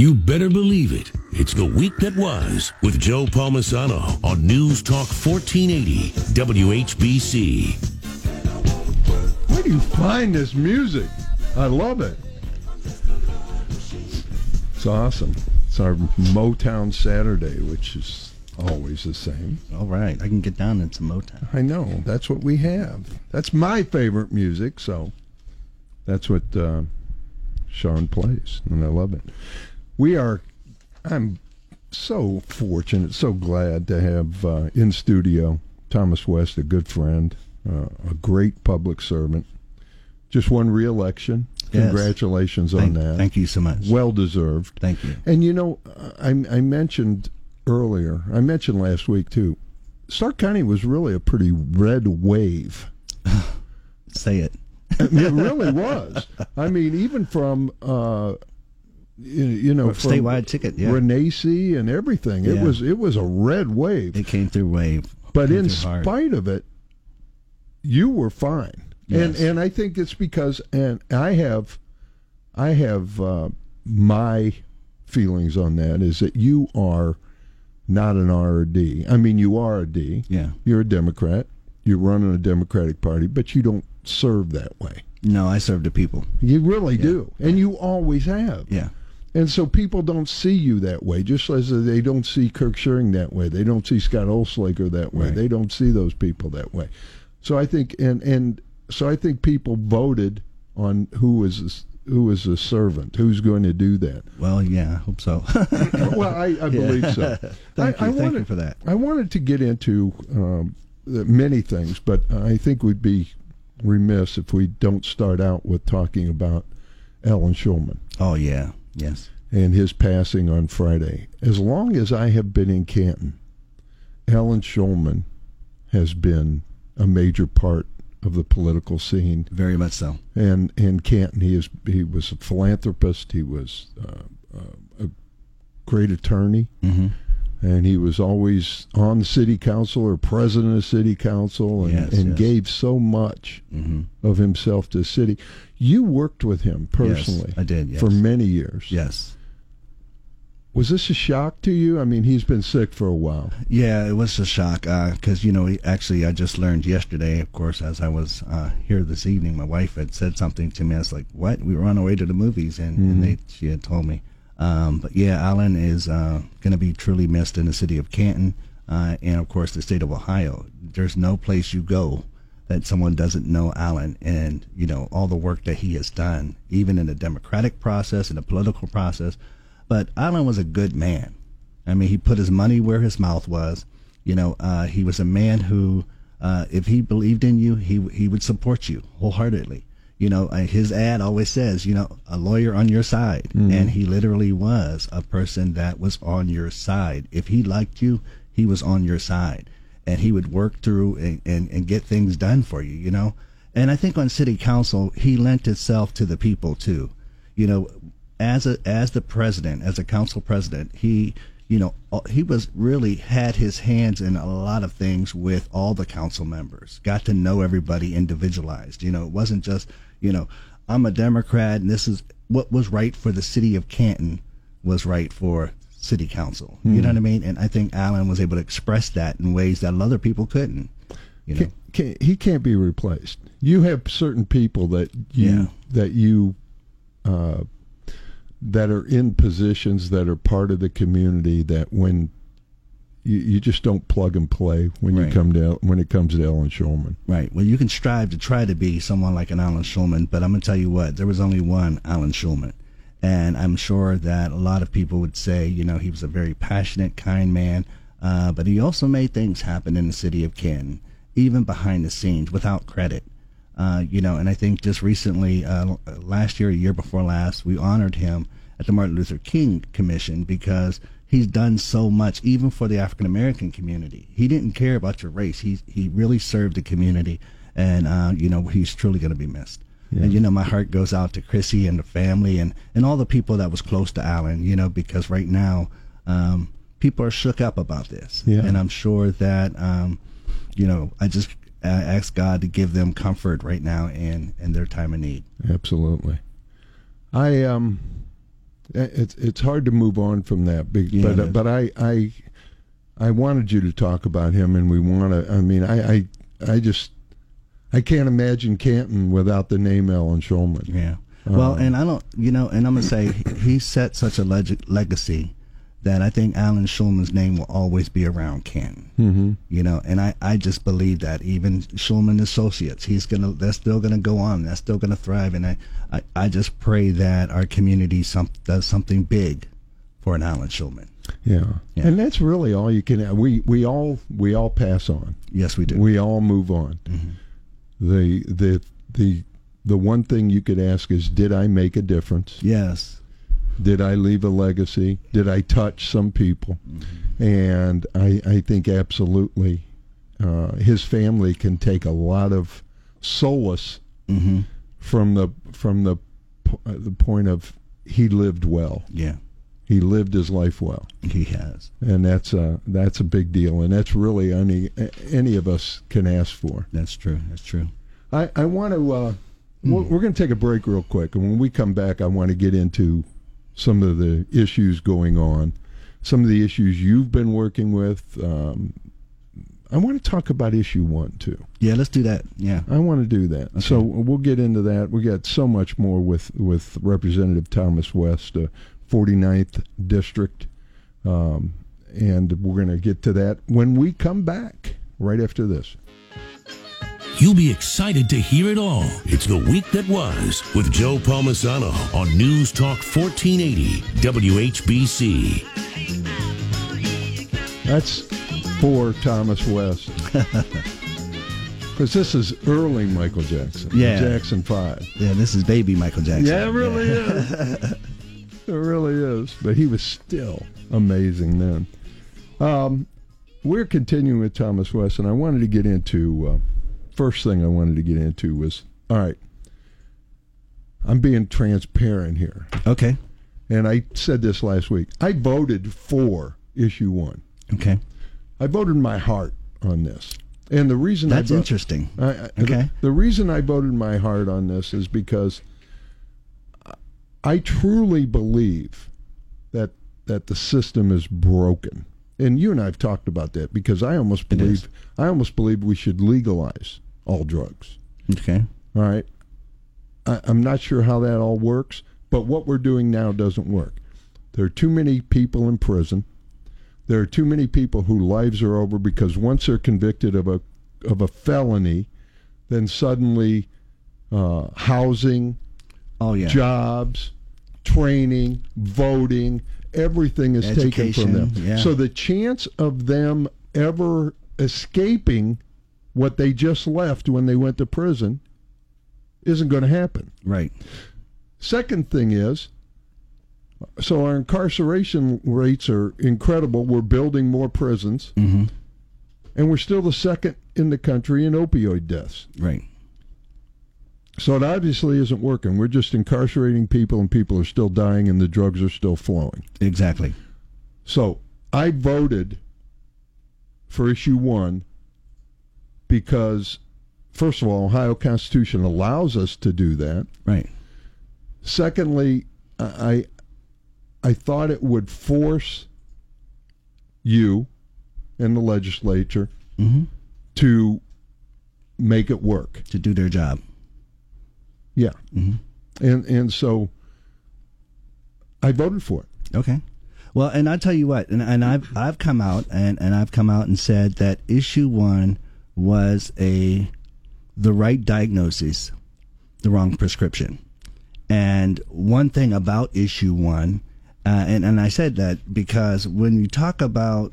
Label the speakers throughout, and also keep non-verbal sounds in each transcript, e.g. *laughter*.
Speaker 1: You better believe it. It's the week that was with Joe Palmisano on News Talk 1480 WHBC.
Speaker 2: Where do you find this music? I love it. It's awesome. It's our Motown Saturday, which is always the same.
Speaker 3: All right, I can get down into Motown.
Speaker 2: I know. That's what we have. That's my favorite music, so that's what uh, Sean plays, and I love it. We are, I'm so fortunate, so glad to have uh, in studio Thomas West, a good friend, uh, a great public servant. Just won re-election.
Speaker 3: Yes.
Speaker 2: Congratulations
Speaker 3: Thank,
Speaker 2: on that.
Speaker 3: thank you so much.
Speaker 2: Well deserved.
Speaker 3: Thank you.
Speaker 2: And you know, I, I mentioned earlier, I mentioned last week too, Stark County was really a pretty red wave. *sighs*
Speaker 3: Say it. *laughs*
Speaker 2: It really *laughs* was. I mean, even from uh, you, know,
Speaker 3: statewide ticket, yeah.
Speaker 2: Renacci and everything. It was it was a red wave.
Speaker 3: It came through wave.
Speaker 2: but in
Speaker 3: through hard.
Speaker 2: spite of it, you were fine. And
Speaker 3: Yes.
Speaker 2: and I think it's because and I have I have uh, my feelings on that is that you are not an R or D. I mean, you are a D.
Speaker 3: Yeah.
Speaker 2: You're a Democrat. You're running a Democratic Party, but you don't serve that way.
Speaker 3: No, I serve the people.
Speaker 2: You really do, and you always have.
Speaker 3: Yeah.
Speaker 2: And so people don't see you that way, just as they don't see Kirk Schuring that way. They don't see Scott Oelslager that way.
Speaker 3: Right.
Speaker 2: They don't see those people that way. So I think, and and so I think people voted on who is who is a servant, who's going to do that.
Speaker 3: Well, yeah, I hope so. *laughs*
Speaker 2: well, I, I believe so. *laughs*
Speaker 3: Thank
Speaker 2: I,
Speaker 3: you.
Speaker 2: I
Speaker 3: Thank
Speaker 2: wanted,
Speaker 3: you for that.
Speaker 2: I wanted to get into um, many things, but I think we'd be remiss if we don't start out with talking about Alan Schulman.
Speaker 3: Oh yeah. Yes.
Speaker 2: and his passing on Friday. As long as I have been in Canton, Alan Schulman has been a major part of the political scene.
Speaker 3: Very much so.
Speaker 2: And in Canton, he is he was a philanthropist. He was uh, uh, a great attorney,
Speaker 3: Mm-hmm.
Speaker 2: And he was always on the city council or president of city council, and,
Speaker 3: Yes,
Speaker 2: and
Speaker 3: yes.
Speaker 2: gave so much
Speaker 3: Mm-hmm.
Speaker 2: of himself to the city. You worked with him personally
Speaker 3: Yes, I did. Yes.
Speaker 2: for many years.
Speaker 3: Yes.
Speaker 2: Was this a shock to you? I mean, he's been sick for a while.
Speaker 3: Yeah, it was a shock because you know he- actually I just learned yesterday, of course, as I was uh, here this evening. My wife had said something to me. I was like, "What?" We were on our way to the movies, and, and they she had told me. Um, but yeah, Alan is uh, going to be truly missed in the city of Canton, uh, and of course the state of Ohio. There's no place you go that someone doesn't know Alan, and you know all the work that he has done, even in the democratic process and the political process. But Alan was a good man. I mean, he put his money where his mouth was. You know, uh, he was a man who, uh, if he believed in you, he he would support you wholeheartedly. You know, uh, his ad always says, you know, a lawyer on your side, and he literally was a person that was on your side. If he liked you, he was on your side, and he would work through and, and, and get things done for you. You know, and I think on city council, he lent itself to the people too. You know, as a as the president, as a council president, he you know he was really had his hands in a lot of things with all the council members. Got to know everybody individualized. You know, it wasn't just you know I'm a Democrat and this is what was right for the city of Canton was right for city council. You know what I mean? And I think Alan was able to express that in ways that other people couldn't. You know,
Speaker 2: Can, can, he can't be replaced. You have certain people that you
Speaker 3: Yeah.
Speaker 2: that you uh, that are in positions that are part of the community that when you, you just don't plug and play when you come to when it comes to Ellen Schulman.
Speaker 3: Right. Well, you can strive to try to be someone like an Alan Schulman, but I'm going to tell you what, there was only one Alan Schulman. And I'm sure that a lot of people would say, you know, he was a very passionate, kind man, uh, but he also made things happen in the city of Canton, even behind the scenes, without credit. Uh, you know, and I think just recently, uh, last year, a year before last, we honored him at the Martin Luther King Commission because he's done so much, even for the African American community. He didn't care about your race. He he really served the community, and uh, you know he's truly going to be missed. And you know my heart goes out to Chrissy and the family and and all the people that was close to Alan. You know because right now um, people are shook up about this,
Speaker 2: Yeah.
Speaker 3: and I'm sure that um, you know I just I ask God to give them comfort right now in in their time of need.
Speaker 2: Absolutely. I um it's it's hard to move on from that. But
Speaker 3: Yeah,
Speaker 2: but,
Speaker 3: is.
Speaker 2: but I I I wanted you to talk about him, and we want to. I mean, I I I just I can't imagine Canton without the name Alan Schulman.
Speaker 3: Yeah. Well,
Speaker 2: Um,
Speaker 3: and I don't, you know, and I'm gonna say he set such a leg- legacy that I think Alan Schulman's name will always be around Canton.
Speaker 2: Mm-hmm.
Speaker 3: You know, and I, I just believe that even Schulman Associates, he's gonna, they're still gonna go on, they're still gonna thrive, and I, I, I just pray that our community some does something big for an Alan Schulman.
Speaker 2: Yeah.
Speaker 3: Yeah.
Speaker 2: and that's really all you can. We we all we all pass on.
Speaker 3: Yes, we do.
Speaker 2: We all move on. The the the the one thing you could ask is, did I make a difference?
Speaker 3: yes.
Speaker 2: Did I leave a legacy? Did I touch some people? And I, I think absolutely uh, his family can take a lot of solace
Speaker 3: hmm
Speaker 2: from the from the uh, the point of he lived well.
Speaker 3: Yeah,
Speaker 2: He lived his life well,
Speaker 3: he has.
Speaker 2: and that's a that's a big deal, and that's really any any of us can ask for.
Speaker 3: That's true. That's true.
Speaker 2: I, I want to. Uh, we're, we're going to take a break real quick, and when we come back, I want to get into some of the issues going on, some of the issues you've been working with. Um, I want to talk about issue one too.
Speaker 3: Yeah, let's do that. Yeah.
Speaker 2: I want to do that. So we'll get into that. We got so much more with with Representative Thomas West, uh, 49th district, um, and we're going to get to that when we come back right after this.
Speaker 1: You'll be excited to hear it all. It's the week that was with Joe Palmisano on News Talk 1480 WHBC.
Speaker 2: That's for Thomas West. *laughs* Because this is early Michael Jackson.
Speaker 3: Yeah.
Speaker 2: Jackson 5.
Speaker 3: Yeah, this is baby Michael Jackson.
Speaker 2: Yeah, it really is. *laughs* it really is. But he was still amazing then. Um, we're continuing with Thomas West, and I wanted to get into uh, first thing I wanted to get into was all right. I'm being transparent here,
Speaker 3: Okay.
Speaker 2: and I said this last week. I voted for issue one.
Speaker 3: Okay.
Speaker 2: I voted my heart on this, and the reason
Speaker 3: That's
Speaker 2: I vo-
Speaker 3: interesting.
Speaker 2: I, I,
Speaker 3: Okay.
Speaker 2: The, the reason I voted my heart on this is because I truly believe that that the system is broken, and you and I have talked about that because I almost believe. I almost believe we should legalize all drugs.
Speaker 3: Okay.
Speaker 2: All right, I, I'm not sure how that all works, but what we're doing now doesn't work. There are too many people in prison. There are too many people whose lives are over because once they're convicted of a of a felony, then suddenly uh, housing,
Speaker 3: Oh yeah.
Speaker 2: jobs, training, voting, everything is taken from them.
Speaker 3: Yeah.
Speaker 2: So the chance of them ever escaping what they just left when they went to prison isn't going to happen.
Speaker 3: Right.
Speaker 2: Second thing is, so our incarceration rates are incredible. We're building more prisons,
Speaker 3: hmm
Speaker 2: and we're still the second in the country in opioid deaths.
Speaker 3: Right.
Speaker 2: So it obviously isn't working. We're just incarcerating people, and people are still dying, and the drugs are still flowing.
Speaker 3: Exactly.
Speaker 2: So I voted for issue one because, first of all, Ohio Constitution allows us to do that.
Speaker 3: Right.
Speaker 2: Secondly, I I thought it would force you and the legislature
Speaker 3: hmm
Speaker 2: to make it work.
Speaker 3: To do their job.
Speaker 2: Yeah,
Speaker 3: hmm
Speaker 2: and and so I voted for it.
Speaker 3: Okay. Well, and I tell you what, and, and I've I've come out and, and I've come out and said that issue one was a the right diagnosis, the wrong prescription. And one thing about issue one, uh, and and I said that because when you talk about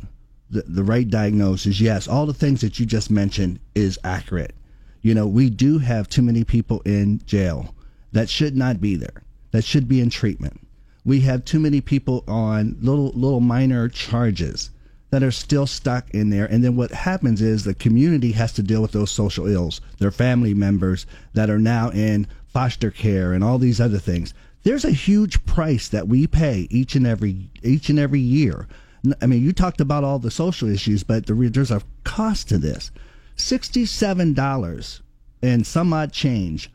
Speaker 3: the the right diagnosis, yes, all the things that you just mentioned is accurate. You know, we do have too many people in jail that should not be there, that should be in treatment. We have too many people on little little minor charges that are still stuck in there. And then what happens is the community has to deal with those social ills, their family members that are now in foster care and all these other things. There's a huge price that we pay each and every each and every year. I mean, you talked about all the social issues, but the, there's a cost to this. Sixty-seven dollars and some odd change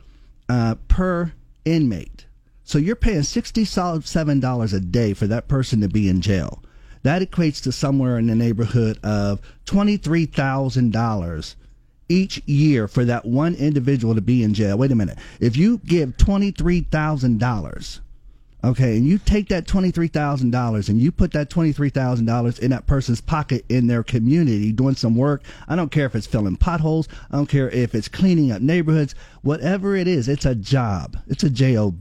Speaker 3: uh, per inmate. So you're paying $67 a day for that person to be in jail. That equates to somewhere in the neighborhood of $23,000 each year for that one individual to be in jail. Wait a minute. If you give $23,000, okay, and you take that $23,000 and you put that $23,000 in that person's pocket in their community doing some work, I don't care if it's filling potholes, I don't care if it's cleaning up neighborhoods, whatever it is, it's a job. It's a job.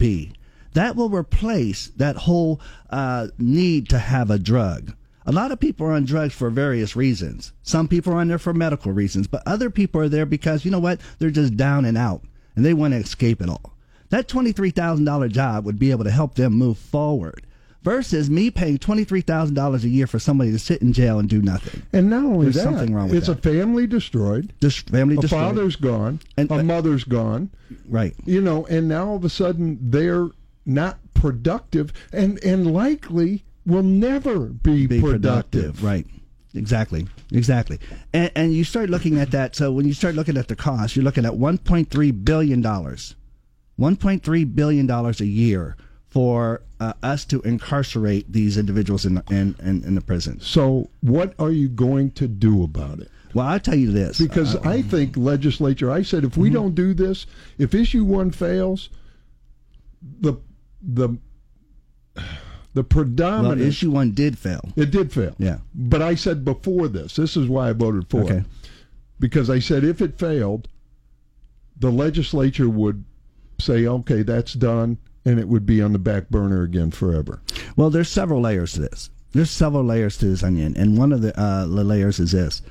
Speaker 3: That will replace that whole uh, need to have a drug. A lot of people are on drugs for various reasons. Some people are on there for medical reasons, but other people are there because, you know what, they're just down and out and they want to escape it all. That $23,000 job would be able to help them move forward versus me paying $23,000 a year for somebody to sit in jail and do nothing.
Speaker 2: And not only
Speaker 3: There's
Speaker 2: that,
Speaker 3: something wrong with
Speaker 2: it's
Speaker 3: that.
Speaker 2: a family destroyed.
Speaker 3: This family
Speaker 2: A
Speaker 3: destroyed.
Speaker 2: father's gone.
Speaker 3: And-
Speaker 2: a mother's gone.
Speaker 3: Right.
Speaker 2: You know, and now all of a sudden they're not productive and and likely will never be,
Speaker 3: be
Speaker 2: productive.
Speaker 3: productive. Right. Exactly. Exactly. And, and you start looking at that. So when you start looking at the cost, you're looking at 1.3 billion dollars, 1.3 billion dollars a year for uh, us to incarcerate these individuals in, in in in the prisons.
Speaker 2: So what are you going to do about it?
Speaker 3: Well, I'll tell you this.
Speaker 2: Because
Speaker 3: Uh,
Speaker 2: I think legislature. I said if we
Speaker 3: Mm-hmm.
Speaker 2: don't do this, if issue one fails, the the the
Speaker 3: well,
Speaker 2: predominant
Speaker 3: issue one did fail.
Speaker 2: it did fail.
Speaker 3: Yeah.
Speaker 2: But I said before this, this is why I voted for
Speaker 3: Okay.
Speaker 2: it. Because I said if it failed, the legislature would say, okay, that's done, and it would be on the back burner again forever.
Speaker 3: Well, there's several layers to this. There's several layers to this onion, and one of the, uh, the layers is this: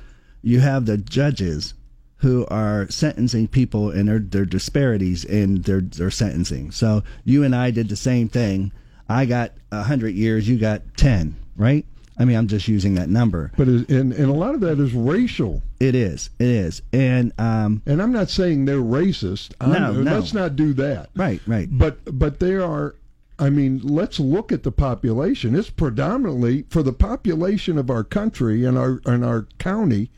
Speaker 3: you have the judges who are sentencing people, and their their disparities in their their sentencing. So you and I did the same thing. I got a hundred years, you got ten, right? I mean, I'm just using that number.
Speaker 2: But and, and a lot of that is racial.
Speaker 3: It is, it is, and um,
Speaker 2: And I'm not saying they're racist. I'm-
Speaker 3: No, no.
Speaker 2: Let's not do that.
Speaker 3: right, right,
Speaker 2: But but there are. I mean, let's look at the population. It's predominantly for the population of our country and our and our county.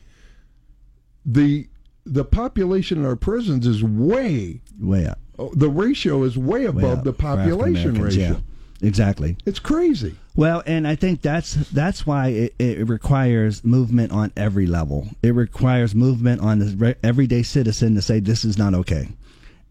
Speaker 2: The the population in our prisons is way
Speaker 3: way up,
Speaker 2: the ratio is way
Speaker 3: way
Speaker 2: above
Speaker 3: up
Speaker 2: the population ratio.
Speaker 3: Yeah, exactly.
Speaker 2: It's crazy.
Speaker 3: Well, and I think that's that's why it, it requires movement on every level. It requires movement on the re- everyday citizen to say this is not okay.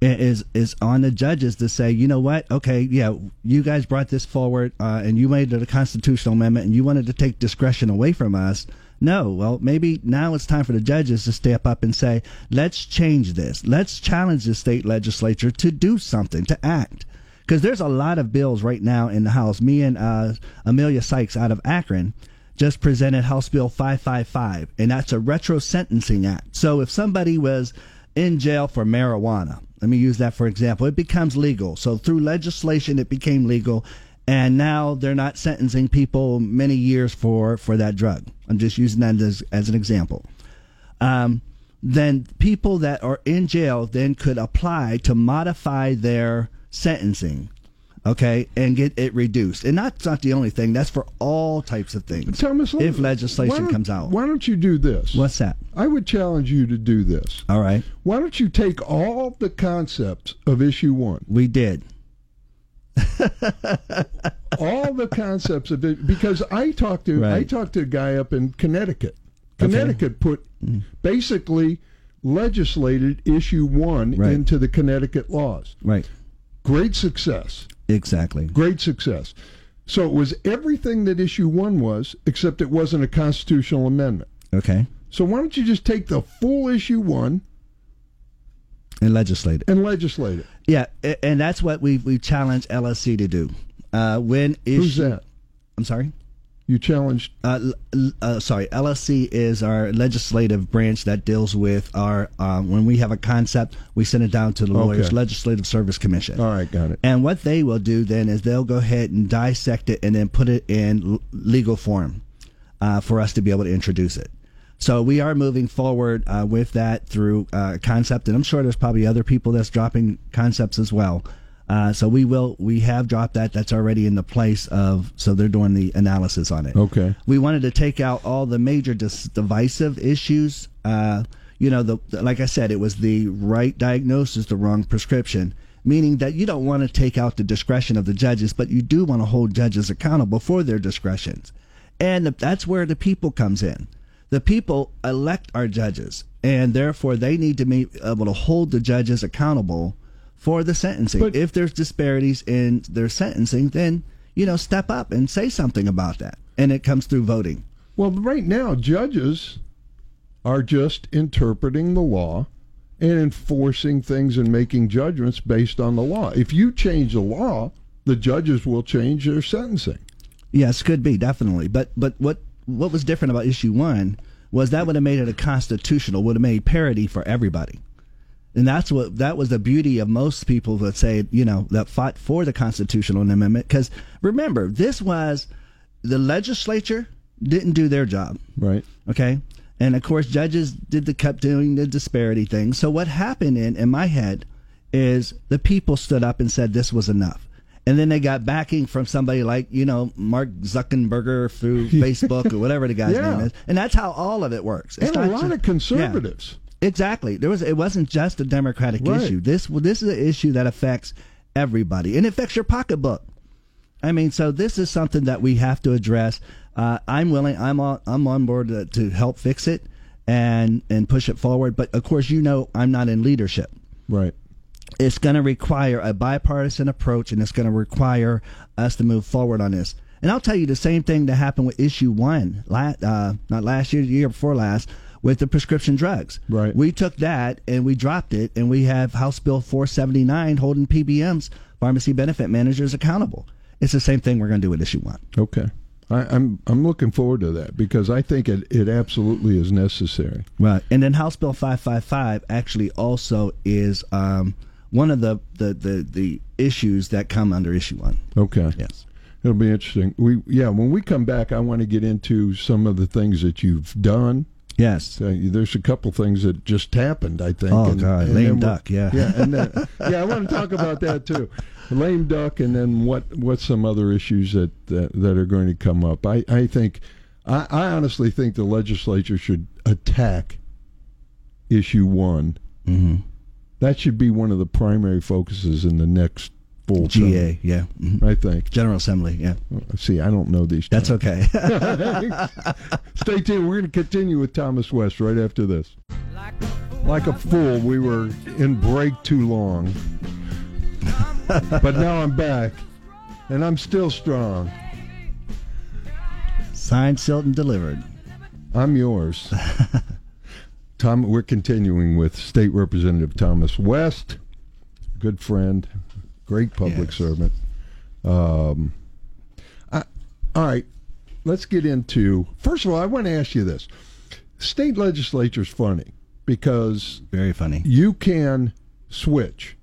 Speaker 3: It is is on the judges to say, you know what? Okay, yeah, you guys brought this forward, uh, and you made it a constitutional amendment, and you wanted to take discretion away from us. No, well, maybe now it's time for the judges to step up and say, let's change this. Let's challenge the state legislature to do something, to act because there's a lot of bills right now in the House. Me and uh, Emilia Sykes out of Akron just presented House Bill 555, and that's a retro sentencing act. So if somebody was in jail for marijuana, let me use that for example, it becomes legal. So through legislation, it became legal. And now they're not sentencing people many years for, for that drug. I'm just using that as, as an example um, then people that are in jail then could apply to modify their sentencing, okay, and get it reduced. And that's not the only thing. That's for all types of things.
Speaker 2: Thomas,
Speaker 3: if legislation comes out,
Speaker 2: why don't you do this?
Speaker 3: what's that?
Speaker 2: I would challenge you to do this.
Speaker 3: All right,
Speaker 2: Why don't you take all the concepts of issue one,
Speaker 3: we did. *laughs*
Speaker 2: all the concepts of it, because I talked to I talked to a guy up in Connecticut. Connecticut put mm. basically legislated issue one
Speaker 3: Right.
Speaker 2: into the Connecticut laws.
Speaker 3: Right,
Speaker 2: Great success.
Speaker 3: exactly.
Speaker 2: Great success. So it was everything that issue one was, except it wasn't a constitutional amendment.
Speaker 3: Okay,
Speaker 2: So why don't you just take the full issue one
Speaker 3: and legislate it.
Speaker 2: and legislate it?
Speaker 3: Yeah, and that's what we we challenged LSC to do. Uh, when
Speaker 2: Who's
Speaker 3: issue-
Speaker 2: that?
Speaker 3: I'm sorry.
Speaker 2: You challenged
Speaker 3: Uh, uh, sorry, LSC is our legislative branch that deals with our. Uh, when we have a concept, we send it down to the lawyers' legislative service commission.
Speaker 2: All right, got it.
Speaker 3: And what they will do then is they'll go ahead and dissect it and then put it in l- legal form uh, for us to be able to introduce it. So we are moving forward uh, with that through uh, concept, and I'm sure there's probably other people that's dropping concepts as well. Uh, so we will, we have dropped that. That's already in the place of. So they're doing the analysis on it.
Speaker 2: Okay.
Speaker 3: We wanted to take out all the major dis- divisive issues. Uh, you know, the, the- like I said, it was the right diagnosis, the wrong prescription. meaning that you don't want to take out the discretion of the judges, but you do want to hold judges accountable for their discretions. And that's where the people comes in. The people elect our judges, and therefore they need to be able to hold the judges accountable for the sentencing.
Speaker 2: But-
Speaker 3: if there's disparities in their sentencing, then you know step up and say something about that. And it comes through voting.
Speaker 2: Well, right now, judges are just interpreting the law and enforcing things and making judgments based on the law. If you change the law, the judges will change their sentencing.
Speaker 3: Yes, could be definitely. But but what what was different about issue one was that would have made it a constitutional, would have made parity for everybody. And that's what that was the beauty of most people that say, you know, that fought for the constitutional amendment. Because remember, this was the legislature didn't do their job.
Speaker 2: Right.
Speaker 3: Okay. And of course, judges did the kept doing the disparity thing. So what happened in, in my head is the people stood up and said this was enough. And then they got backing from somebody like, you know, Mark Zuckerberg through *laughs* Facebook or whatever the guy's
Speaker 2: Yeah.
Speaker 3: name is. And that's how all of it works. It's
Speaker 2: And a lot
Speaker 3: just-
Speaker 2: of conservatives.
Speaker 3: Yeah, exactly. There was it wasn't just a democratic
Speaker 2: Right.
Speaker 3: issue. This this is an issue that affects everybody. And it affects your pocketbook. I mean, so this is something that we have to address. Uh, I'm willing. I'm on. I'm on board to, to help fix it and and push it forward. But of course, you know, I'm not in leadership.
Speaker 2: Right.
Speaker 3: It's going to require a bipartisan approach, and it's going to require us to move forward on this. And I'll tell you the same thing that happened with issue one, la- uh, not last year, the year before last, with the prescription drugs.
Speaker 2: Right.
Speaker 3: We took that and we dropped it, and we have House Bill 479 holding PBMs, pharmacy benefit managers, accountable. It's the same thing we're going to do with issue one.
Speaker 2: Okay. I, I'm I'm looking forward to that because I think it, it absolutely is necessary.
Speaker 3: Right. And then House Bill 555 actually also is um, one of the, the, the, the issues that come under issue one.
Speaker 2: Okay.
Speaker 3: Yes.
Speaker 2: It'll be interesting. We yeah, when we come back, I want to get into some of the things that you've done.
Speaker 3: Yes.
Speaker 2: Uh, there's a couple things that just happened. I think.
Speaker 3: Oh, God, lame duck, yeah.
Speaker 2: yeah, and then, *laughs* yeah, I want to talk about that too. Lame duck, and then what? What's some other issues that that, that are going to come up? I I think, I, I honestly think the legislature should attack issue one.
Speaker 3: hmm
Speaker 2: That should be one of the primary focuses in the next full term,
Speaker 3: GA, yeah. hmm
Speaker 2: I think.
Speaker 3: General Assembly, yeah.
Speaker 2: See, I don't know these.
Speaker 3: That's
Speaker 2: terms.
Speaker 3: okay. *laughs* *laughs*
Speaker 2: Stay tuned. We're going to continue with Thomas West right after this. Like a fool, we were in break too long. but now I'm back, and I'm still strong.
Speaker 3: Signed, sealed, and delivered.
Speaker 2: I'm yours. *laughs* Tom, we're continuing with State Representative Thomas West, good friend, great public
Speaker 3: Yes.
Speaker 2: servant. Um, I, all right, let's get into. First of all, I want to ask you this: State legislature's funny because
Speaker 3: Very funny.
Speaker 2: you can switch,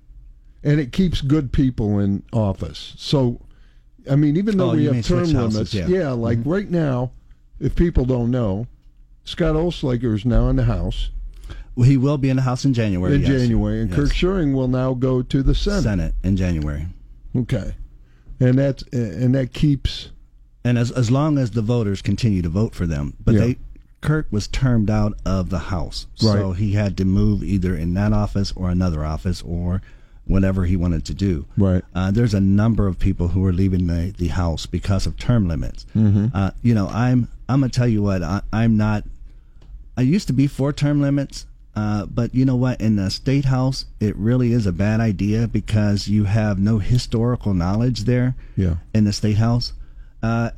Speaker 2: and it keeps good people in office. So, I mean, even though
Speaker 3: Oh,
Speaker 2: we have term
Speaker 3: switch houses,
Speaker 2: limits,
Speaker 3: yeah. Mm-hmm.
Speaker 2: like right now, if people don't know, Scott Oelslager is now in the House
Speaker 3: Well, he will be in the House in January.
Speaker 2: in
Speaker 3: yes.
Speaker 2: January, and
Speaker 3: Yes.
Speaker 2: Kirk Schuring will now go to the Senate.
Speaker 3: Senate in January.
Speaker 2: Okay, and that's and that keeps
Speaker 3: And as as long as the voters continue to vote for them, but
Speaker 2: Yeah.
Speaker 3: they Kirk was termed out of the House, so
Speaker 2: Right.
Speaker 3: he had to move either in that office or another office or whatever he wanted to do.
Speaker 2: right.
Speaker 3: Uh, there's a number of people who are leaving the, the house because of term limits.
Speaker 2: Mm-hmm.
Speaker 3: Uh, you know, I'm I'm gonna tell you what I, I'm not. I used to be for term limits, uh, but you know what? In the state house, it really is a bad idea because you have no historical knowledge there
Speaker 2: Yeah,
Speaker 3: in the state house. Uh,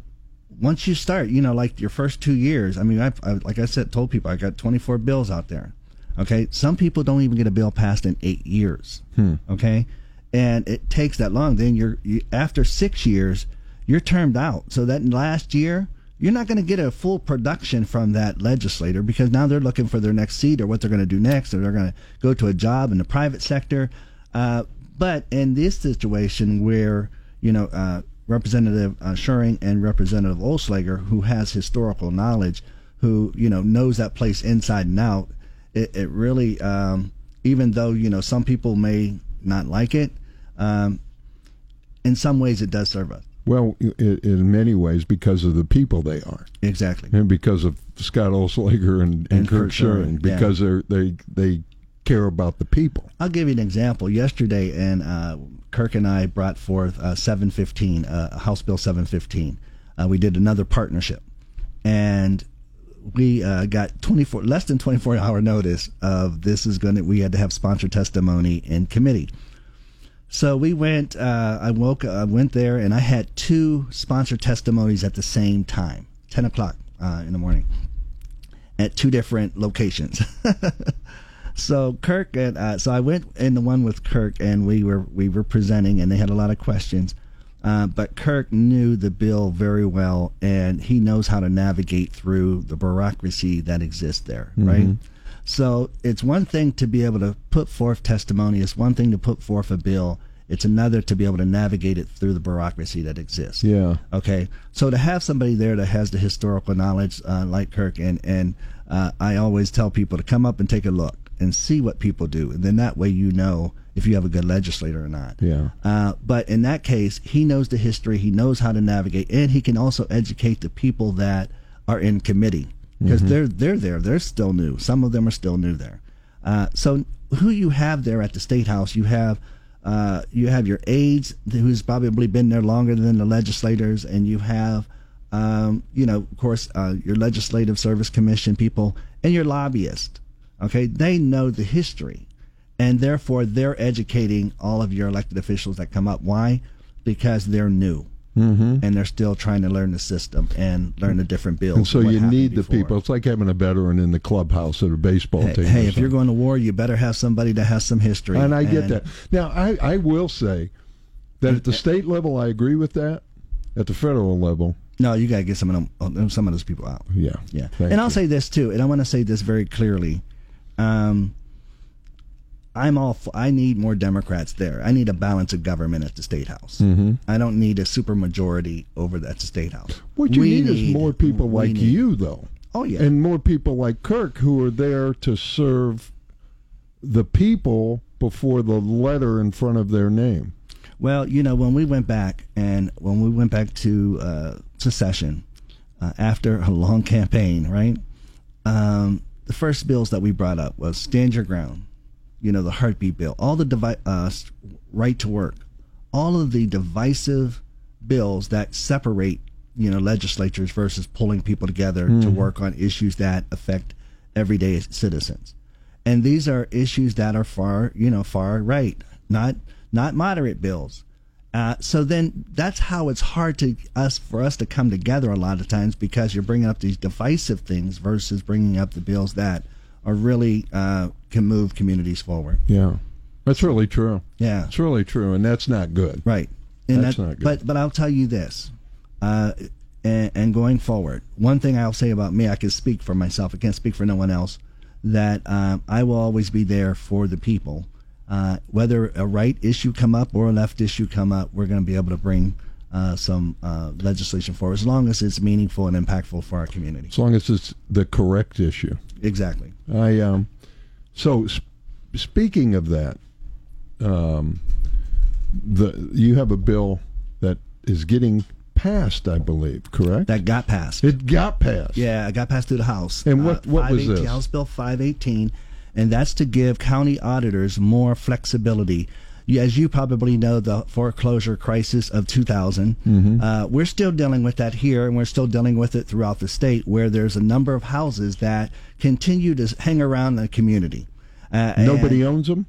Speaker 3: once you start, you know, like your first two years. I mean, I've, I, like I said, told people I got 24 bills out there. Okay, some people don't even get a bill passed in eight years. Okay, and it takes that long. Then you're you, after six years, you're termed out. So that last year, you're not going to get a full production from that legislator because now they're looking for their next seat or what they're going to do next, or they're going to go to a job in the private sector. Uh, but in this situation where you know uh, Representative uh, Schuring and Representative Oelslager, who has historical knowledge, who you know knows that place inside and out, it, it really, um, even though you know some people may not like it, um, in some ways it does serve us.
Speaker 2: well, in many ways because of the people they are,
Speaker 3: Exactly.
Speaker 2: and because of Scott Oelslager and, and,
Speaker 3: And
Speaker 2: Kirk
Speaker 3: Kirk Schuring,
Speaker 2: Schuring,
Speaker 3: yeah.
Speaker 2: because they're they they care about the people.
Speaker 3: I'll give you an example. Yesterday, and uh, Kirk and I brought forth uh, 715, uh, House Bill 715. Uh, we did another partnership, and we uh, got 24 less than 24 hour notice of this is going to. We had to have sponsor testimony in committee. So we went. Uh, I woke. I went there, and I had two sponsor testimonies at the same time, 10 o'clock in the morning, at two different locations. *laughs* so Kirk and uh, so I went in the one with Kirk, and we were we were presenting, and they had a lot of questions. Uh, but Kirk knew the bill very well, and he knows how to navigate through the bureaucracy that exists there, mm-hmm. right? So it's one thing to be able to put forth testimony. It's one thing to put forth a bill. It's another to be able to navigate it through the bureaucracy that exists.
Speaker 2: Yeah.
Speaker 3: Okay. So to have somebody there that has the historical knowledge, uh, like Kirk, and and uh, I always tell people to come up and take a look and see what people do, and then that way you know if you have a good legislator or not.
Speaker 2: Yeah.
Speaker 3: Uh, but in that case, he knows the history, he knows how to navigate, and he can also educate the people that are in committee because mm-hmm. they're they're there. They're still new. Some of them are still new there. Uh, so who you have there at the state house, you have. Uh, you have your aides who's probably been there longer than the legislators, and you have, um, you know, of course, uh, your legislative service commission people and your lobbyists. Okay, they know the history, and therefore they're educating all of your elected officials that come up. Why? Because they're new. Mm-hmm. And they're still trying to learn the system and learn the different bills.
Speaker 2: And so you need the people. It's like having a veteran in the clubhouse at a baseball
Speaker 3: hey,
Speaker 2: team.
Speaker 3: Hey, if you're going to war, you better have somebody that has some history.
Speaker 2: And I get that. Now, I, I will say that at the state level, I agree with that. At the federal level,
Speaker 3: no, you got to get some of them, uh, some of those people out.
Speaker 2: Yeah,
Speaker 3: yeah. And I'll say this too, and I want to say this very clearly. Um, I'm all. I need more Democrats there. I need a balance of government at the state house. Mm-hmm. I don't need a super majority over at the state house.
Speaker 2: What you need, need is more people like need, you, though.
Speaker 3: Oh yeah,
Speaker 2: and more people like Kirk who are there to serve the people before the letter in front of their name.
Speaker 3: Well, you know, when we went back and when we went back to uh, secession uh, after a long *laughs* campaign, right? Um, the first bills that we brought up was stand your ground, you know, the heartbeat bill, all the devi- uh, right to work, all of the divisive bills that separate, you know, legislatures versus pulling people together mm. to mm-hmm. work on issues that affect everyday citizens. And these are issues that are far, you know, far right, not not moderate bills. Uh, so then that's how it's hard to us for us to come together a lot of times because you're bringing up these divisive things versus bringing up the bills that are really uh, can move communities forward.
Speaker 2: Yeah, that's really true.
Speaker 3: Yeah,
Speaker 2: it's really true, and that's not good.
Speaker 3: Right.
Speaker 2: And that's that, not good.
Speaker 3: But but I'll tell you this, uh, and, and, going forward, one thing I'll say about me, I can speak for myself. I can't speak for no one else. That um, I will always be there for the people uh, whether a right issue come up or a left issue come up, we're going to be able to bring uh, some uh, legislation for, as long as it's meaningful and impactful for our community.
Speaker 2: As long as it's the correct issue.
Speaker 3: Exactly.
Speaker 2: I um, so sp- speaking of that, um, the you have a bill that is getting passed, I believe, correct?
Speaker 3: That got passed.
Speaker 2: It got passed.
Speaker 3: Yeah, it got passed through the House.
Speaker 2: And what, what was this?
Speaker 3: House Bill 518 and that's to give county auditors more flexibility. As you probably know, the foreclosure crisis of 2000, mm-hmm. uh, we're still dealing with that here, and we're still dealing with it throughout the state, where there's a number of houses that continue to hang around the community.
Speaker 2: Uh, Nobody owns them.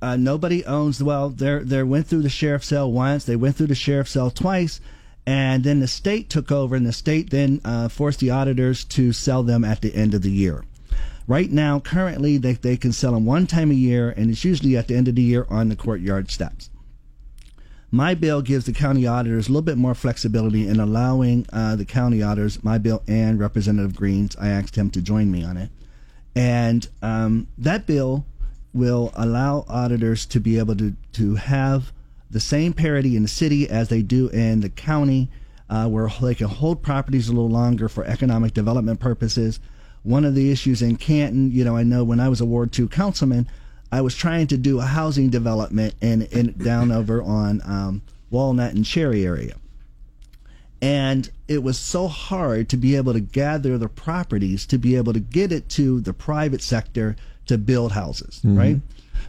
Speaker 3: Uh, nobody owns. Well, they they went through the sheriff's sale once. They went through the sheriff's sale twice, and then the state took over, and the state then uh, forced the auditors to sell them at the end of the year. Right now, currently, they, they can sell them one time a year, and it's usually at the end of the year on the courtyard steps. My bill gives the county auditors a little bit more flexibility in allowing uh, the county auditors, my bill and Representative Green's, I asked him to join me on it. And um, that bill will allow auditors to be able to, to have the same parity in the city as they do in the county, uh, where they can hold properties a little longer for economic development purposes one of the issues in Canton, you know, I know when I was a Ward 2 councilman, I was trying to do a housing development in, in *laughs* down over on um, Walnut and Cherry area. And it was so hard to be able to gather the properties to be able to get it to the private sector to build houses, right?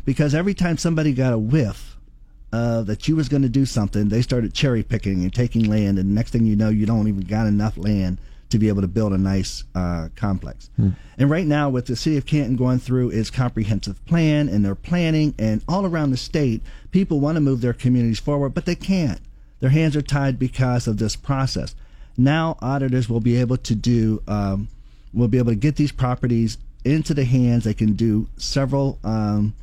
Speaker 3: Because every time somebody got a whiff uh, that you was going to do something, they started cherry picking and taking land, and the next thing you know, you don't even got enough land to be able to build a nice uh, complex. And right now, with the city of Canton going through its comprehensive plan and their planning, and all around the state, people want to move their communities forward, but they can't. Their hands are tied because of this process. Now, auditors will be able to do, um, will be able to get these properties into the hands. They can do several. Um,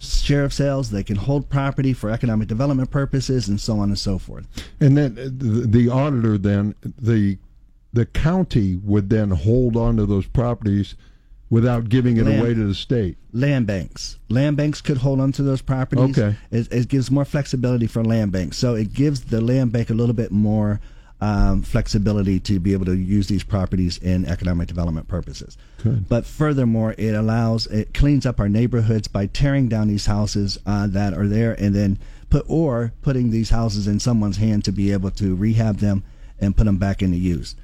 Speaker 3: sheriff sales. They can hold property for economic development purposes, and so on and so forth.
Speaker 2: And then uh, the auditor, then the the county would then hold on to those properties without giving it
Speaker 3: Land-
Speaker 2: away to the state.
Speaker 3: Land banks, land banks could hold on to those properties.
Speaker 2: Okay.
Speaker 3: it, it gives more flexibility for land banks, so it gives the land bank a little bit more um, flexibility to be able to use these properties in economic development purposes.
Speaker 2: Good.
Speaker 3: But furthermore, it allows it cleans up our neighborhoods by tearing down these houses uh, that are there, and then put or putting these houses in someone's hand to be able to rehab them and put them back into use.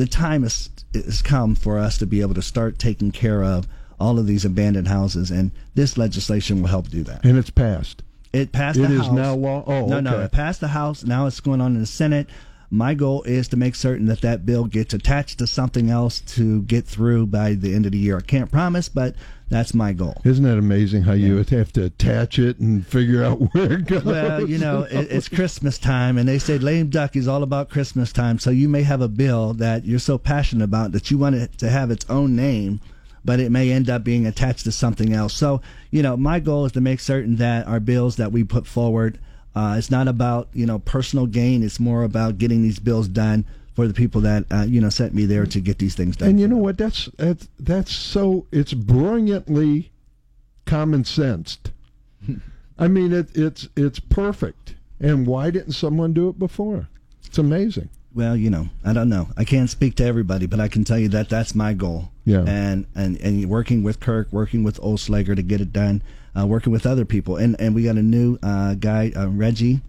Speaker 3: The time has, has come for us to be able to start taking care of all of these abandoned houses, and this legislation will help do that.
Speaker 2: And it's passed.
Speaker 3: It passed
Speaker 2: It
Speaker 3: the
Speaker 2: is
Speaker 3: House.
Speaker 2: now law- oh,
Speaker 3: no, no, it passed the House. Now it's going on in the Senate. My goal is to make certain that that bill gets attached to something else to get through by the end of the year. I can't promise, but that's my goal.
Speaker 2: Isn't that amazing how you would have to attach it and figure out *laughs* where it goes?
Speaker 3: Well, you know, it, it's Christmas time, and they say lame duck is all about Christmas time. So you may have a bill that you're so passionate about that you want it to have its own name, but it may end up being attached to something else. So, you know, my goal is to make certain that our bills that we put forward, uh, it's not about you know personal gain. It's more about getting these bills done for the people that uh, you know sent me there to get these things done.
Speaker 2: And you know what? That's that's that's so it's brilliantly common sensed. *laughs* I mean, it, it's it's perfect. And why didn't someone do it before? It's amazing.
Speaker 3: Well, you know, I don't know. I can't speak to everybody, but I can tell you that that's my goal.
Speaker 2: Yeah.
Speaker 3: And and and working with Kirk, working with Oelslager to get it done, uh, working with other people, and and we got a new uh, guy, uh, Reggie,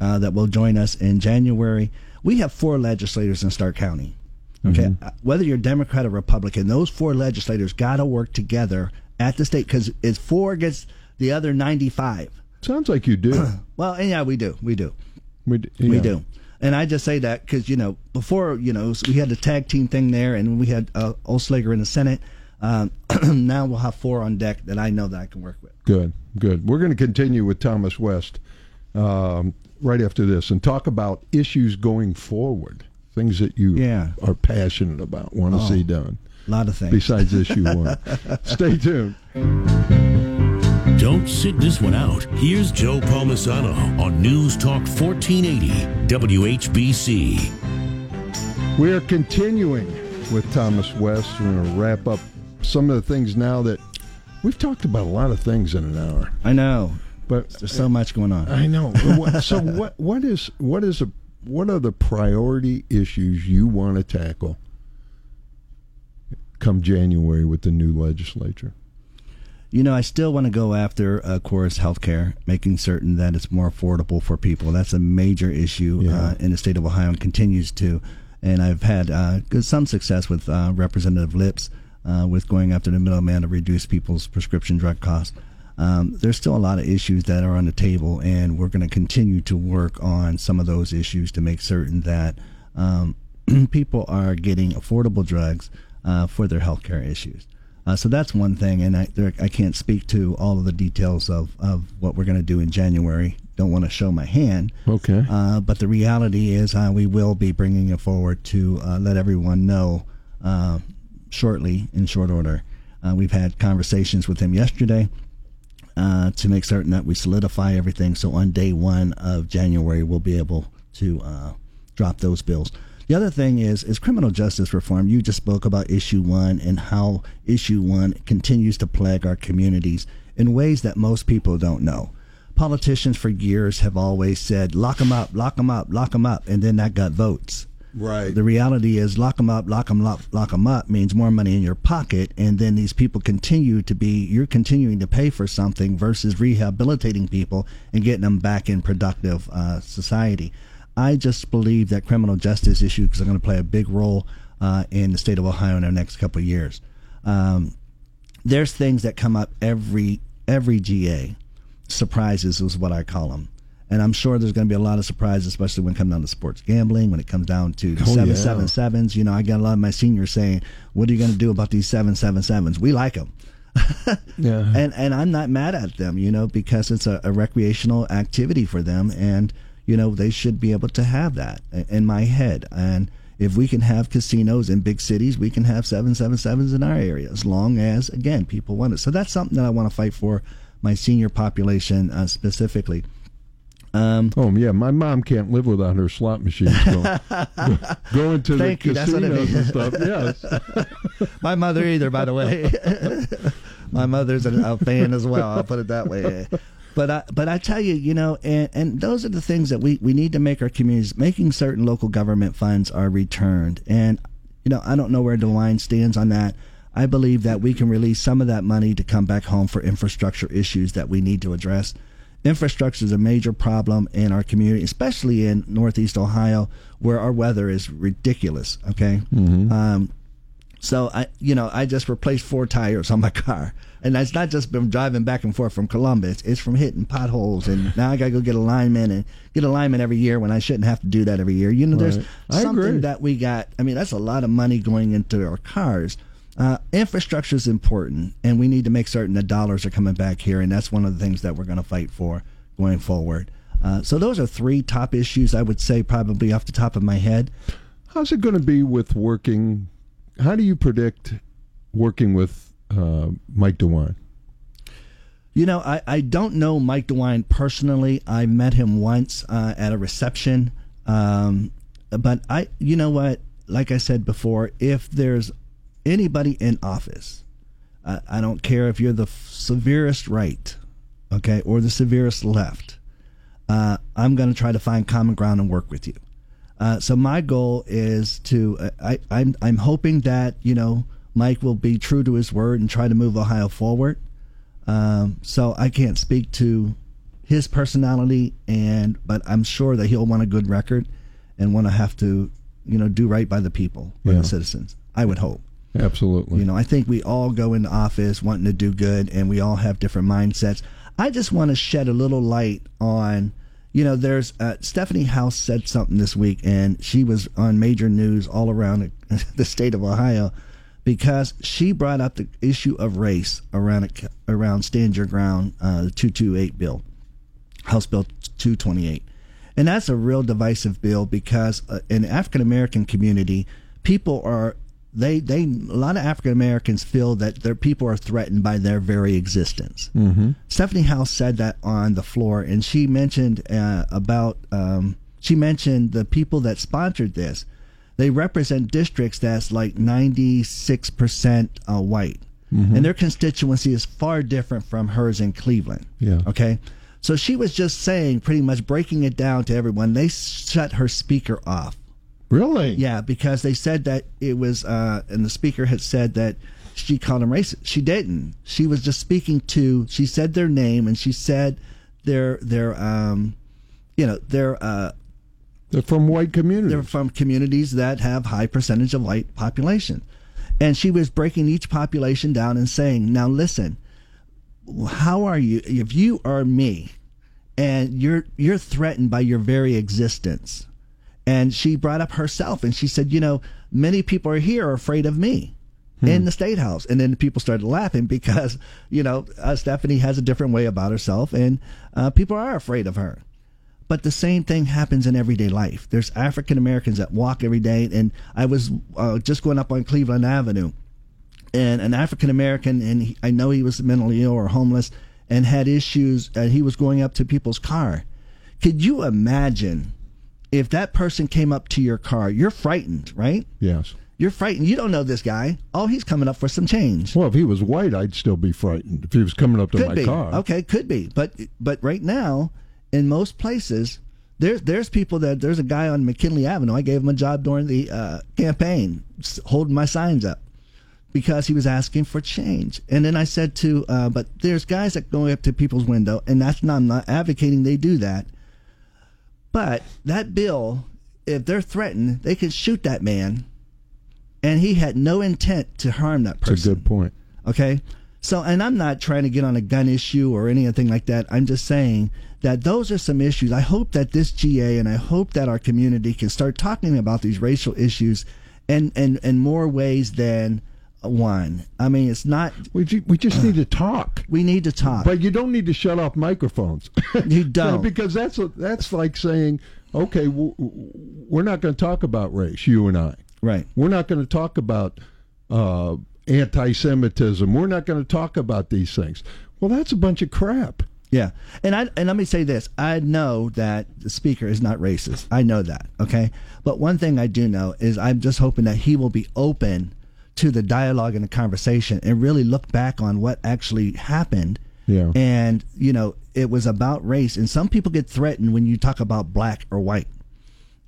Speaker 3: uh, that will join us in January. We have four legislators in Stark County. Okay, Uh, whether you're Democrat or Republican, those four legislators got to work together at the state because it's four against the other 95.
Speaker 2: Sounds like you do. *clears throat*
Speaker 3: Well, yeah, we do, we do.
Speaker 2: we d-
Speaker 3: We do. And I just say that because, you know, before, you know, we had the tag team thing there and we had uh, Oelslager in the Senate. Um, *clears throat* now we'll have four on deck that I know that I can work with.
Speaker 2: Good, good. We're going to continue with Thomas West um, right after this and talk about issues going forward, things that you
Speaker 3: Yeah.
Speaker 2: are passionate about, want to
Speaker 3: Oh.
Speaker 2: see done.
Speaker 3: A lot of things.
Speaker 2: Besides issue *laughs* one, stay tuned.
Speaker 1: Don't sit this one out. Here's Joe Palmisano on News Talk 1480 WHBC.
Speaker 2: We are continuing with Thomas West. We're going to wrap up some of the things now that we've talked about a lot of things in an hour,
Speaker 3: I know.
Speaker 2: But
Speaker 3: There's so much going on.
Speaker 2: I know. So *laughs* what what is what is a what are the priority issues you want to tackle come January with the new legislature?
Speaker 3: You know, I still want to go after, of course, healthcare, making certain that it's more affordable for people. That's a major issue
Speaker 2: Yeah.
Speaker 3: uh, in the state of Ohio and continues to. And I've had uh, some success with uh, Representative Lipps uh, with going after the middleman to reduce people's prescription drug costs. Um, there's still a lot of issues that are on the table, and we're going to continue to work on some of those issues to make certain that um, *clears throat* people are getting affordable drugs uh, for their healthcare issues. Uh, so that's one thing, and I, there, I can't speak to all of the details of, of what we're going to do in January. Don't want to show my hand.
Speaker 2: Okay.
Speaker 3: Uh, but the reality is, uh, we will be bringing it forward to uh, let everyone know uh, shortly, in short order. Uh, we've had conversations with him yesterday uh, to make certain that we solidify everything. So on day one of January, we'll be able to uh, drop those bills. The other thing is is criminal justice reform. You just spoke about issue one and how issue one continues to plague our communities in ways that most people don't know. Politicians for years have always said, "Lock them up, lock them up, lock them up," and then that got votes.
Speaker 2: Right.
Speaker 3: The reality is, lock them up, lock them, up, lock them up means more money in your pocket, and then these people continue to be. You're continuing to pay for something versus rehabilitating people and getting them back in productive uh, society. I just believe that criminal justice issues are going to play a big role uh, in the state of Ohio in the next couple of years. Um, there's things that come up every every GA. Surprises is what I call them. And I'm sure there's going to be a lot of surprises, especially when it comes down to sports gambling, when it comes down to the
Speaker 2: Oh, yeah.
Speaker 3: 777s. You know, I got a lot of my seniors saying, What are you going to do about these 777s? We like them. *laughs*
Speaker 2: Yeah.
Speaker 3: and and I'm not mad at them, you know, because it's a, a recreational activity for them, and you know they should be able to have that in my head. And if we can have casinos in big cities, we can have seven seven sevens in our area, as long as again people want it. So that's something that I want to fight for my senior population uh, specifically.
Speaker 2: Um, oh yeah, my mom can't live without her slot machines *laughs* going, going to the
Speaker 3: you, that's what I
Speaker 2: casinos and stuff. Yes, *laughs*
Speaker 3: My mother either, by the way. *laughs* My mother's a, a fan as well. I'll put it that way. But I, but I tell you, you know, and, and those are the things that we, we need to make our communities, making certain local government funds are returned. And, you know, I don't know where the line stands on that. I believe that we can release some of that money to come back home for infrastructure issues that we need to address. Infrastructure is a major problem in our community, especially in Northeast Ohio, where our weather is ridiculous. Okay. Um, so I, you know, I just replaced four tires on my car, and it's not just been driving back and forth from Columbus. It's from hitting potholes, and now I got to go get alignment and get alignment every year when I shouldn't have to do that every year. You know, there's
Speaker 2: Right. I
Speaker 3: something
Speaker 2: agree.
Speaker 3: that we got. I mean, that's a lot of money going into our cars. Uh, infrastructure is important, and we need to make certain that dollars are coming back here, and that's one of the things that we're going to fight for going forward. Uh, so those are three top issues I would say probably off the top of my head.
Speaker 2: how's it going to be with working? How do you predict working with uh, Mike DeWine?
Speaker 3: You know, I, I don't know Mike DeWine personally. I met him once uh, at a reception. Um, but I, you know what? Like I said before, if there's anybody in office, uh, I don't care if you're the f- severest right, okay, or the severest left. Uh, I'm going to try to find common ground and work with you. Uh, so my goal is to uh, I, I'm I'm hoping that you know Mike will be true to his word and try to move Ohio forward. Um, so I can't speak to his personality, and but I'm sure that he'll want a good record and want to have to you know do right by the people, by
Speaker 2: Yeah.
Speaker 3: the citizens. I would hope.
Speaker 2: Absolutely.
Speaker 3: You know, I think we all go into office wanting to do good, and we all have different mindsets. I just want to shed a little light on, you know, there's uh, Stephanie Howse said something this week, and she was on major news all around the, *laughs* state of Ohio because she brought up the issue of race around around Stand Your Ground, uh, the 228 bill, House Bill 228. And that's a real divisive bill because uh, in African American community, people are they they a lot of African Americans feel that their people are threatened by their very existence. Mm-hmm. Stephanie Howse said that on the floor, and she mentioned uh, about um, she mentioned the people that sponsored this. They represent districts that's like ninety six percent uh, white, and their constituency is far different from hers in Cleveland.
Speaker 2: Yeah.
Speaker 3: Okay. So she was just saying, pretty much breaking it down to everyone. They shut her speaker off.
Speaker 2: Really?
Speaker 3: Yeah, because they said that it was, uh, and the speaker had said that she called him racist. She didn't. She was just speaking to. She said their name and she said their their um, you know their uh,
Speaker 2: They're from white communities.
Speaker 3: they're from communities that have high percentage of white population, and she was breaking each population down and saying, now listen, how are you if you are me and you're you're threatened by your very existence and she brought up herself and she said you know many people are here are afraid of me in the state house and then people started laughing because *laughs* you know uh, stephanie has a different way about herself and uh, people are afraid of her but the same thing happens in everyday life there's african americans that walk every day and i was uh, just going up on cleveland avenue and an African American, and he, I know he was mentally ill or homeless, and had issues. And he was going up to people's car. Could you imagine if that person came up to your car? You're frightened, right?
Speaker 2: yes.
Speaker 3: You're frightened. You don't know this guy. Oh, he's coming up for some change.
Speaker 2: Well, if he was white, I'd still be frightened. If he was coming up to
Speaker 3: could
Speaker 2: my
Speaker 3: be
Speaker 2: car.
Speaker 3: okay. Could be, but but right now, in most places, there's there's people that there's a guy on McKinley Avenue. I gave him a job during the uh, campaign, holding my signs up because he was asking for change. And then I said to, uh, but there's guys that go up to people's window, and that's not I'm not advocating they do that. But that bill, if they're threatened, they can shoot that man, and he had no intent to harm that person.
Speaker 2: That's a good point.
Speaker 3: Okay. So, and I'm not trying to get on a gun issue or anything like that. I'm just saying that those are some issues. I hope that this GA and I hope that our community can start talking about these racial issues and in, in, in more ways than one. I mean, it's not.
Speaker 2: We, ju- we just need to talk.
Speaker 3: We need to talk.
Speaker 2: But you don't need to shut off microphones. *laughs*
Speaker 3: You *laughs* don't.
Speaker 2: because that's that's like saying, okay, w- we're not going to talk about race, you and I.
Speaker 3: right.
Speaker 2: We're not going to talk about uh, anti-Semitism. We're not going to talk about these things. Well, that's a bunch of crap.
Speaker 3: Yeah, and I and let me say this: I know that the speaker is not racist. I know that. Okay, but one thing I do know is I'm just hoping that he will be open to the dialogue and the conversation and really look back on what actually happened.
Speaker 2: Yeah.
Speaker 3: And you know, it was about race, and some people get threatened when you talk about black or white.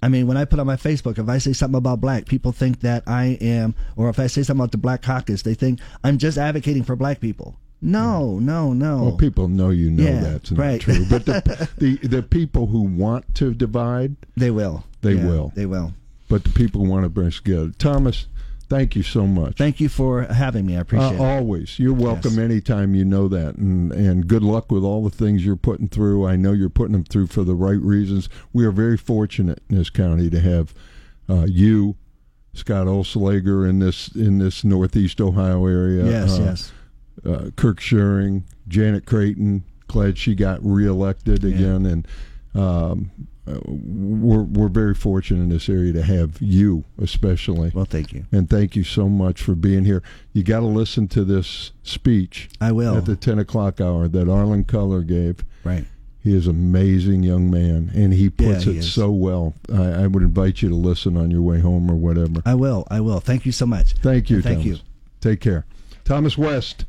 Speaker 3: I mean, when I put on my Facebook, if I say something about black, people think that I am, or if I say something about the Black Caucus, they think I'm just advocating for black people. No, no, no.
Speaker 2: Well, people know you know
Speaker 3: Yeah,
Speaker 2: that's not
Speaker 3: right.
Speaker 2: true. But the, *laughs* the the people who want to divide,
Speaker 3: They will.
Speaker 2: They
Speaker 3: Yeah,
Speaker 2: will.
Speaker 3: They will.
Speaker 2: but the people who want to bring us together. Thomas, thank you so much.
Speaker 3: Thank you for having me. I appreciate
Speaker 2: Uh,
Speaker 3: it.
Speaker 2: always. You're welcome
Speaker 3: Yes.
Speaker 2: anytime you know that. And, and good luck with all the things you're putting through. I know you're putting them through for the right reasons. We are very fortunate in this county to have uh, you, Scott Oelslager, in this in this Northeast Ohio area.
Speaker 3: Yes,
Speaker 2: uh,
Speaker 3: yes.
Speaker 2: Uh, Kirk Schuring, Janet Creighton. Glad she got reelected again. And um, uh, we're, we're very fortunate in this area to have you, especially.
Speaker 3: Well, thank you.
Speaker 2: And thank you so much for being here. You got to listen to this speech
Speaker 3: I will.
Speaker 2: at the 10 o'clock hour that Arlen Culler gave.
Speaker 3: right.
Speaker 2: He is an amazing young man, and he puts
Speaker 3: Yeah, he
Speaker 2: it
Speaker 3: is.
Speaker 2: so well. I, I would invite you to listen on your way home or whatever.
Speaker 3: I will. I will. Thank you so much.
Speaker 2: Thank you,
Speaker 3: Thank
Speaker 2: Thomas.
Speaker 3: you.
Speaker 2: Take care. Thomas West.